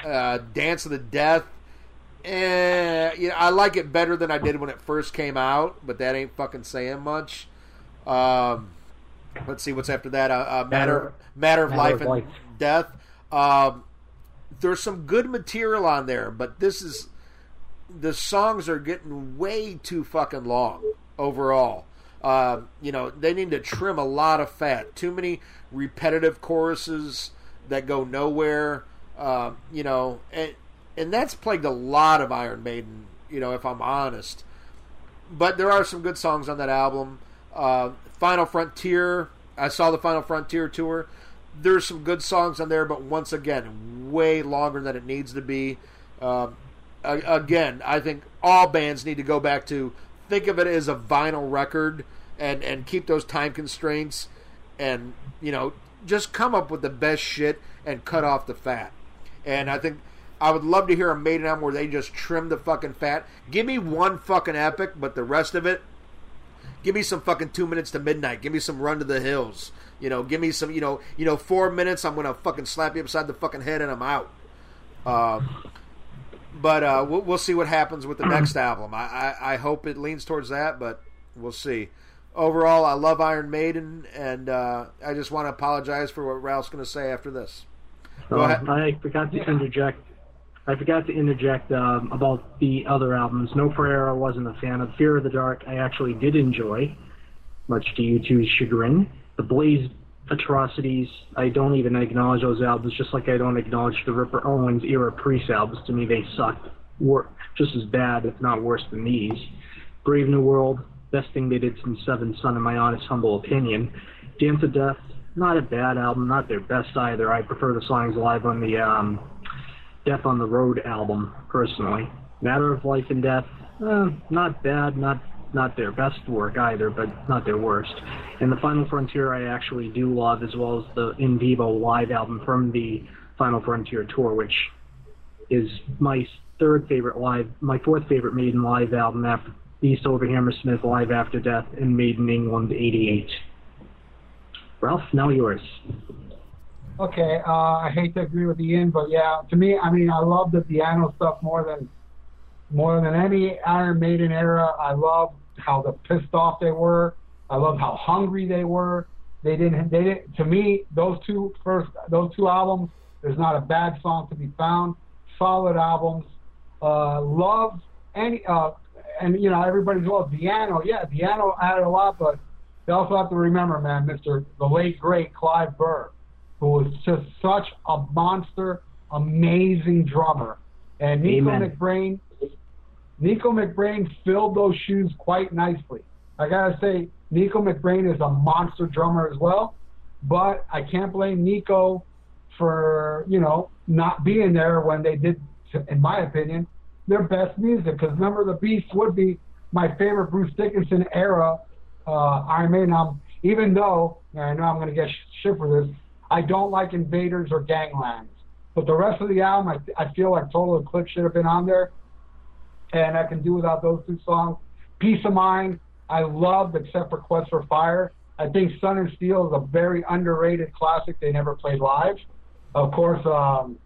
S5: uh, Dance of the Death. Eh, you know, I like it better than I did when it first came out, but that ain't fucking saying much. Um, let's see what's after that. Uh, uh, matter, matter of
S4: Matter
S5: life
S4: of
S5: and
S4: Life.
S5: death. Um, there's some good material on there, but this is the songs are getting way too fucking long overall. Uh, you know, they need to trim a lot of fat. Too many repetitive choruses that go nowhere. Uh, you know, and and that's plagued a lot of Iron Maiden. You know, if I'm honest, but there are some good songs on that album. Uh, Final Frontier. I saw the Final Frontier tour. There's some good songs on there, but once again, way longer than it needs to be. Um, again, I think all bands need to go back to think of it as a vinyl record and and keep those time constraints and you know just come up with the best shit and cut off the fat. And I think I would love to hear a Maiden album where they just trim the fucking fat. Give me one fucking epic, but the rest of it, give me some fucking two minutes to midnight. Give me some Run to the Hills. You know, give me some. You know, you know, four minutes. I'm gonna fucking slap you upside the fucking head and I'm out. Um, but uh, we'll, we'll see what happens with the next album. I, I, I hope it leans towards that, but we'll see. Overall, I love Iron Maiden, and uh, I just want to apologize for what Ralph's going to say after this. Go
S4: Um,
S5: ahead.
S4: I forgot to interject. I forgot to interject um, about the other albums. No Prayer, I wasn't a fan of. Fear of the Dark, I actually did enjoy, much to you two's chagrin. The Blaze Atrocities, I don't even acknowledge those albums, just like I don't acknowledge the Ripper Owens era Priest albums. To me, they sucked. Were just as bad, if not worse, than these. Brave New World, best thing they did since Seven Son, in my honest, humble opinion. Dance of Death, not a bad album, not their best either. I prefer the songs live on the um, Death on the Road album, personally. Matter of Life and Death, eh, not bad, not not their best work either, but not their worst. And the Final Frontier I actually do love, as well as the En Vivo live album from the Final Frontier tour, which is my third favorite live, my fourth favorite Maiden live album after Beast Over Hammersmith Live After Death and Maiden England '88. Ralph, now yours.
S3: Okay, uh, I hate to agree with Ian, but yeah, to me, I mean, I love the Di'Anno stuff more than more than any Iron Maiden era. I love how the pissed off they were. I love how hungry they were. They didn't. They didn't. To me, those two first, those two albums. There's not a bad song to be found. Solid albums. Uh, love any. Uh, and you know, everybody's well, Di'Anno. Yeah, Di'Anno added a lot, but you also have to remember, man, Mr. the late great Clive Burr who was just such a monster, amazing drummer. And Nicko
S4: Amen.
S3: McBrain, Nicko McBrain filled those shoes quite nicely. I gotta say, Nicko McBrain is a monster drummer as well, but I can't blame Nicko for you know not being there when they did, in my opinion, their best music. Because remember, the Beast would be my favorite Bruce Dickinson era uh, Iron Maiden. Even though I know I'm to get shit for this, I don't like Invaders or Ganglands. But the rest of the album, I, I feel like Total Eclipse should have been on there, and I can do without those two songs. Piece of Mind, I loved except for Quest for Fire. I think Sun and Steel is a very underrated classic they never played live. Of course, um,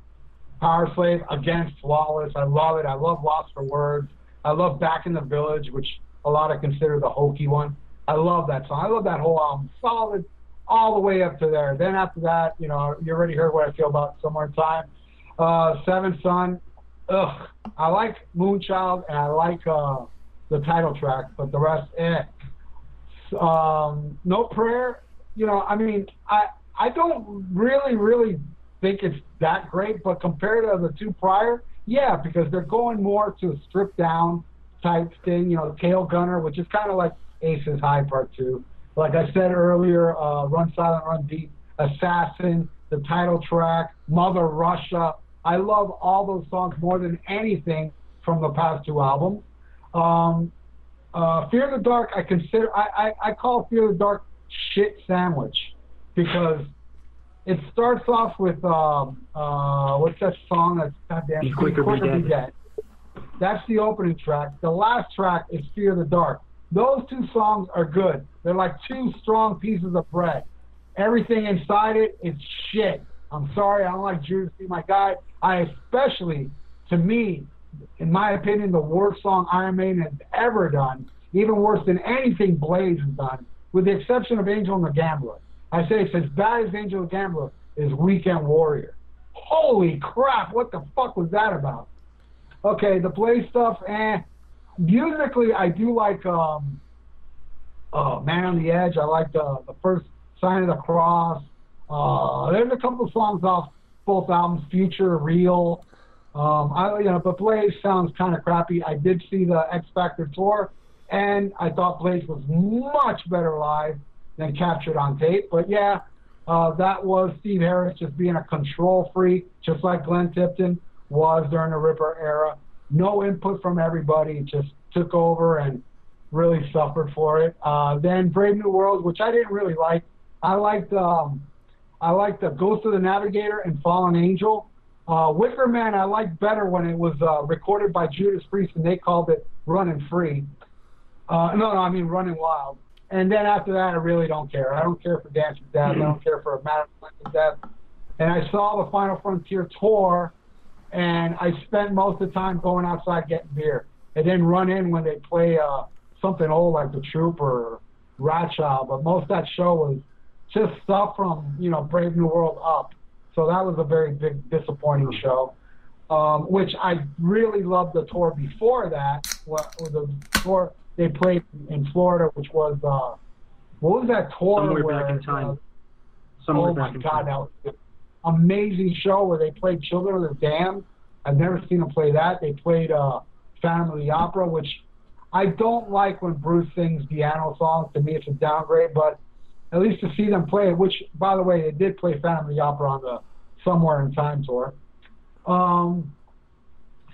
S3: Power Slave, again, flawless. I love it. I love Lost for Words. I love Back in the Village, which a lot of consider the hokey one. I love that song. I love that whole album. Solid all the way up to there. Then after that, you know, you already heard what I feel about Somewhere in Time. Uh, Seven Son, ugh. I like Moonchild and I like uh, the title track, but the rest, eh. Um, no prayer. You know, I mean, I I don't really really think it's that great, but compared to the two prior, Yeah, because they're going more to a stripped down type thing. You know, Tail Gunner, which is kind of like Aces High Part Two. Like I said earlier, uh, Run Silent, Run Deep, Assassin, the title track, Mother Russia. I love all those songs more than anything from the past two albums. Um, uh, Fear the Dark, I consider, I, I, I call Fear the Dark shit sandwich because it starts off with um, uh, what's that song? That's goddamn
S4: Be Quick or Be Dead.
S3: That's the opening track. The last track is Fear the Dark. Those two songs are good. They're like two strong pieces of bread. Everything inside it is shit. I'm sorry, I don't like Judas Be My Guide. I especially, to me, in my opinion, the worst song Iron Maiden has ever done, even worse than anything Blaze has done, with the exception of Angel and the Gambler. I say it's as bad as Angel and the Gambler is Weekend Warrior. Holy crap, what the fuck was that about? Okay, the Blaze stuff, eh. Musically, I do like um, uh, Man on the Edge. I like the, the first Sign of the Cross. Uh, there's a couple of songs off both albums, Future, Real. Um, I, you know, but Blaze sounds kind of crappy. I did see the X Factor tour, and I thought Blaze was much better live than captured on tape. But yeah, uh, that was Steve Harris just being a control freak, just like Glenn Tipton was during the Ripper era. No input from everybody, just took over and really suffered for it. Uh, then Brave New World, which I didn't really like. I liked um, I liked the Ghost of the Navigator and Fallen Angel. Uh, Wicker Man I liked better when it was uh, recorded by Judas Priest and they called it Running Free. Uh, no, no, I mean Running Wild. And then after that, I really don't care. I don't care for Dance with Death. I don't care for Madison with Death. And I saw the Final Frontier tour, and I spent most of the time going outside getting beer, and then run in when they play uh, something old like The Trooper or Wrathchild. But most of that show was just stuff from you know Brave New World up. So that was a very big disappointing show. Um, which I really loved the tour before that. What the tour they played in Florida, which was uh, what was that tour?
S4: Somewhere
S3: where,
S4: back in time.
S3: Uh,
S4: Somewhere
S3: oh my God,
S4: time.
S3: that was an amazing show where they played Children of the Damned. I've never seen them play that. They played uh, Phantom of the Opera, which I don't like when Bruce sings Di'Anno songs. To me, it's a downgrade, but at least to see them play which, by the way, they did play Phantom of the Opera on the Somewhere in Time tour. Um,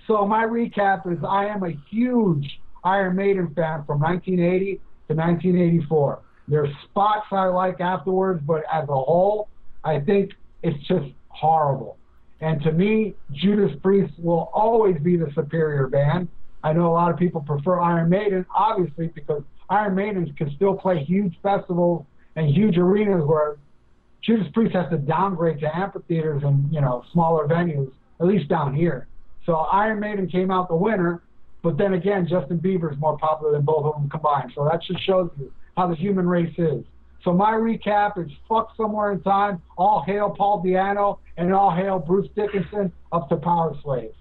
S3: so my recap is I am a huge Iron Maiden fan from 1980 to 1984. There's spots I like afterwards, but as a whole, I think it's just horrible. And to me, Judas Priest will always be the superior band. I know a lot of people prefer Iron Maiden, obviously, because Iron Maidens can still play huge festivals and huge arenas where Judas Priest has to downgrade to amphitheaters and you know smaller venues, at least down here. So Iron Maiden came out the winner, but then again, Justin Bieber is more popular than both of them combined. So that just shows you how the human race is. So my recap is fuck somewhere in time, all hail Paul Di'Anno, and all hail Bruce Dickinson up to Power Slave.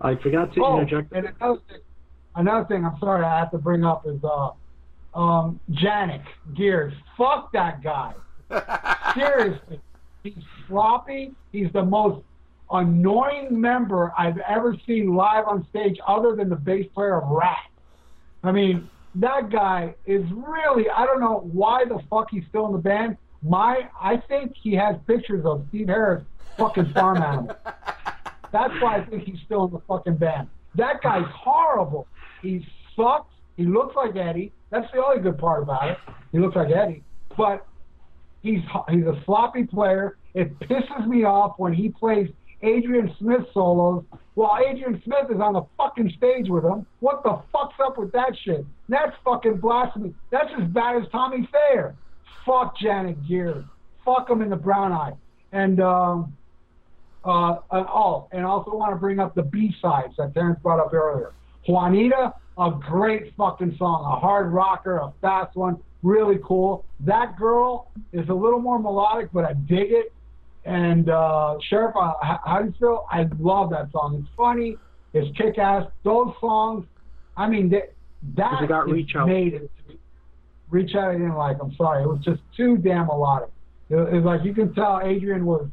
S4: I forgot to
S3: Oh,
S4: interject.
S3: and another thing, another thing I'm sorry I have to bring up is uh, um, Janick Gers. Fuck that guy. Seriously, he's sloppy. He's the most annoying member I've ever seen live on stage, other than the bass player of Ratt. I mean, that guy is really. I don't know why the fuck he's still in the band. My, I think he has pictures of Steve Harris fucking farm animal. That's why I think he's still in the fucking band. That guy's horrible. He sucks. He looks like Eddie. That's the only good part about it. He looks like Eddie. But he's he's a sloppy player. It pisses me off when he plays Adrian Smith solos while Adrian Smith is on the fucking stage with him. What the fuck's up with that shit? That's fucking blasphemy. That's as bad as Tommy Thayer. Fuck Janet Gear. Fuck him in the brown eye. And um, uh, uh, oh, and also want to bring up the B sides that Terrence brought up earlier. Juanita, a great fucking song, a hard rocker, a fast one, really cool. That girl is a little more melodic, but I dig it. And uh, Sheriff, uh, how, do you feel? I love that song. It's funny. It's kick ass. Those songs, I mean, they, that is
S4: Reach Out.
S3: made it. Reach out, I didn't like. I'm sorry. It was just too damn melodic. It, it was like you can tell Adrian was.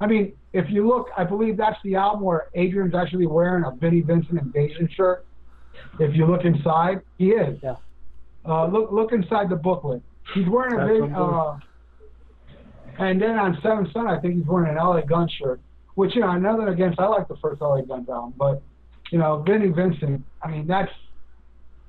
S3: I I mean, if you look, I believe that's the album where Adrian's actually wearing a Vinnie Vincent Invasion shirt. If you look inside, he is.
S4: Yeah.
S3: Uh, look, look inside the booklet. He's wearing a
S4: That's
S3: big. Uh, and then on Seven Son, I think he's wearing an LA Gun shirt. Which you know, nothing against. I like the first LA Guns album, but you know, Vinnie Vincent. I mean, that's.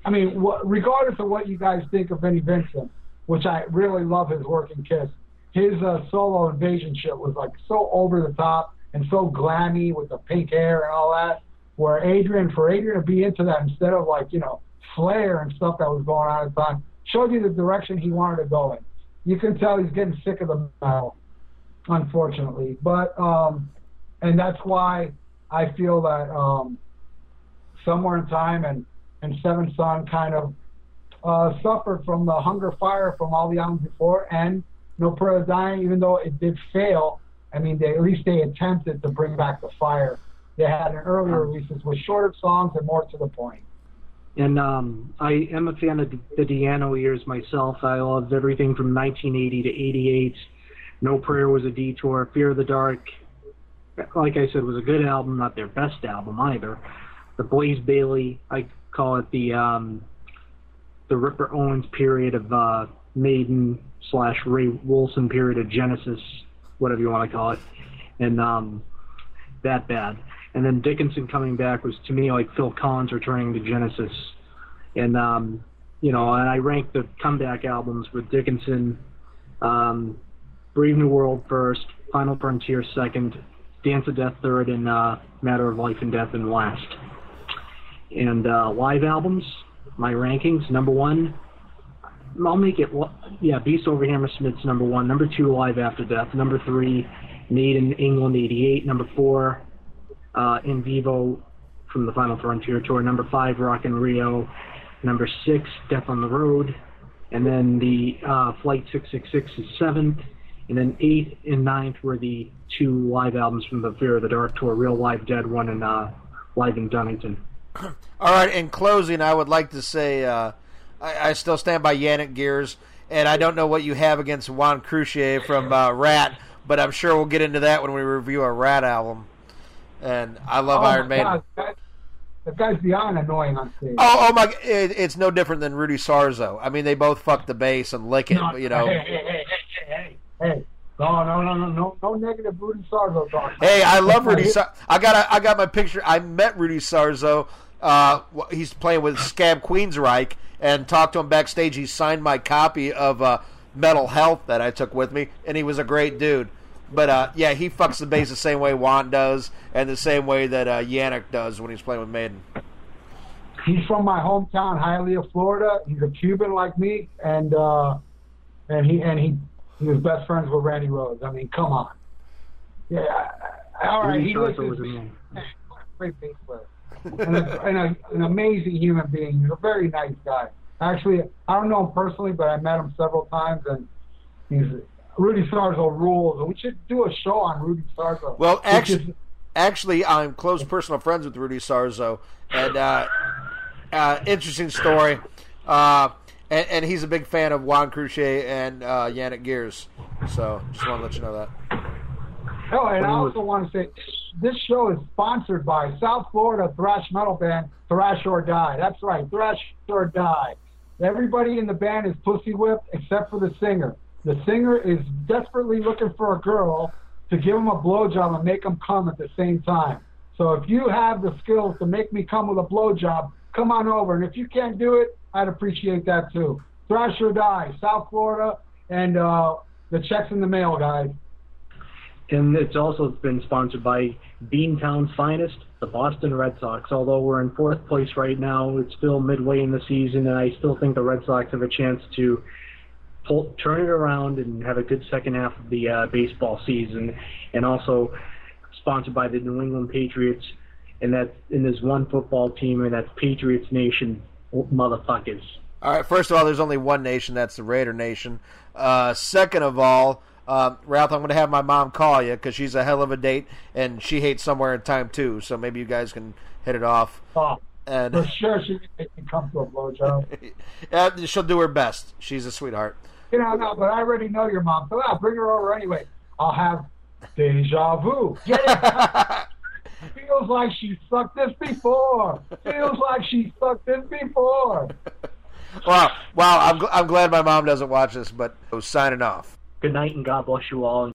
S3: I mean, wh- regardless of what you guys think of Vinnie Vincent, which I really love his working kiss, his uh, solo invasion shit was like so over the top and so glammy with the pink hair and all that. Where Adrian, for Adrian to be into that instead of like you know flair and stuff that was going on at the time, showed you the direction he wanted to go in. You can tell he's getting sick of the metal, unfortunately. But um, and that's why I feel that um, somewhere in time and and Seven Son kind of uh, suffered from the hunger fire from all the albums before, and No Prayer Dying, even though it did fail. I mean, they, at least they attempted to bring back the fire. They had an earlier releases with shorter songs and more to the point.
S4: And um, I am a fan of the Di'Anno years myself. I loved everything from 1980 to 88. No Prayer was a detour. Fear of the Dark, like I said, was a good album, not their best album either. The Blaze Bayley, I call it the um, the Ripper Owens period of uh, Maiden slash Ray Wilson period of Genesis, whatever you want to call it, and um, that bad. And then Dickinson coming back was to me like Phil Collins returning to Genesis. And um, you know, and I ranked the comeback albums with Dickinson, um, Brave New World first, Final Frontier second, Dance of Death third, and uh, Matter of Life and Death in last. And uh, live albums, my rankings: number one, I'll make it. Yeah, Beast over Hammersmith's number one. Number two, Live After Death. Number three, Maiden England '88. Number four, uh, En Vivo from the Final Frontier tour. Number five, Rock in Rio. Number six, Death on the Road. And then the uh, Flight 666 is seventh. And then eighth and ninth were the two live albums from the Fear of the Dark tour, Real Live Dead one and uh, Live in Donington.
S5: All right, in closing, I would like to say uh, I, I still stand by Janick Gers, and I don't know what you have against Juan Croucier from uh, Ratt, but I'm sure we'll get into that when we review a Ratt album. And I love
S3: oh
S5: Iron Maiden.
S3: That, that guy's beyond annoying on stage.
S5: Oh, oh my! It, it's no different than Rudy Sarzo. I mean, they both fuck the bass and lick it.
S3: No,
S5: you know.
S3: Hey, hey, hey, hey. No, no, no, no, no, no negative Rudy Sarzo talk.
S5: Hey, I love Rudy.
S3: my-
S5: Sar- I got a, I got my picture. I met Rudy Sarzo. Uh, he's playing with Scab Queensryche and talked to him backstage. He signed my copy of uh, Metal Health that I took with me, and he was a great dude. But uh, yeah, he fucks the bass the same way Juan does, and the same way that uh, Janick does when he's playing with Maiden.
S3: He's from my hometown, Hialeah, Florida. He's a Cuban like me, and uh, and he and he he was best friends with Randy Rhoads. I mean, come on. Yeah, all right. He
S4: Sarzo was a.
S3: Great bass player. and, a, and a, an amazing human being. He's a very nice guy. Actually, I don't know him personally, but I met him several times, and he's Rudy Sarzo rules. We should do a show on Rudy Sarzo.
S5: Well, actually,
S3: is-
S5: actually, I'm close personal friends with Rudy Sarzo, and uh, uh, interesting story. Uh, and, and he's a big fan of Juan Croucier and uh, Janick Gers. So, just want to let you know that.
S3: Oh, and I also want to say this show is sponsored by South Florida thrash metal band Thrash or Die. That's right, Thrash or Die. Everybody in the band is pussy whipped except for the singer. The singer is desperately looking for a girl to give him a blowjob and make him come at the same time. So if you have the skills to make me come with a blowjob, come on over. And if you can't do it, I'd appreciate that too. Thrash or Die, South Florida, and uh, the checks in the mail, guys.
S4: And it's also been sponsored by Beantown's finest, the Boston Red Sox. Although we're in fourth place right now, it's still midway in the season, and I still think the Red Sox have a chance to pull, turn it around and have a good second half of the uh, baseball season. And also sponsored by the New England Patriots, and that and there's one football team, and that's Patriots Nation, motherfuckers.
S5: All right. First of all, there's only one nation. That's the Raider Nation. Uh, second of all, um, Ralph, I'm going to have my mom call you because she's a hell of a date, and she hates somewhere in time too. So maybe you guys can hit it off.
S3: Oh,
S5: And
S3: for sure she can come to a blowjob.
S5: uh, she'll do her best. She's a sweetheart.
S3: You know, no, but I already know your mom. So I'll bring her over anyway. I'll have Deja vu. Get it? Feels like she sucked this before. Feels like she sucked this before.
S5: Wow, wow! I'm, gl- I'm glad my mom doesn't watch this, but I was signing off.
S4: Good night and God bless you all.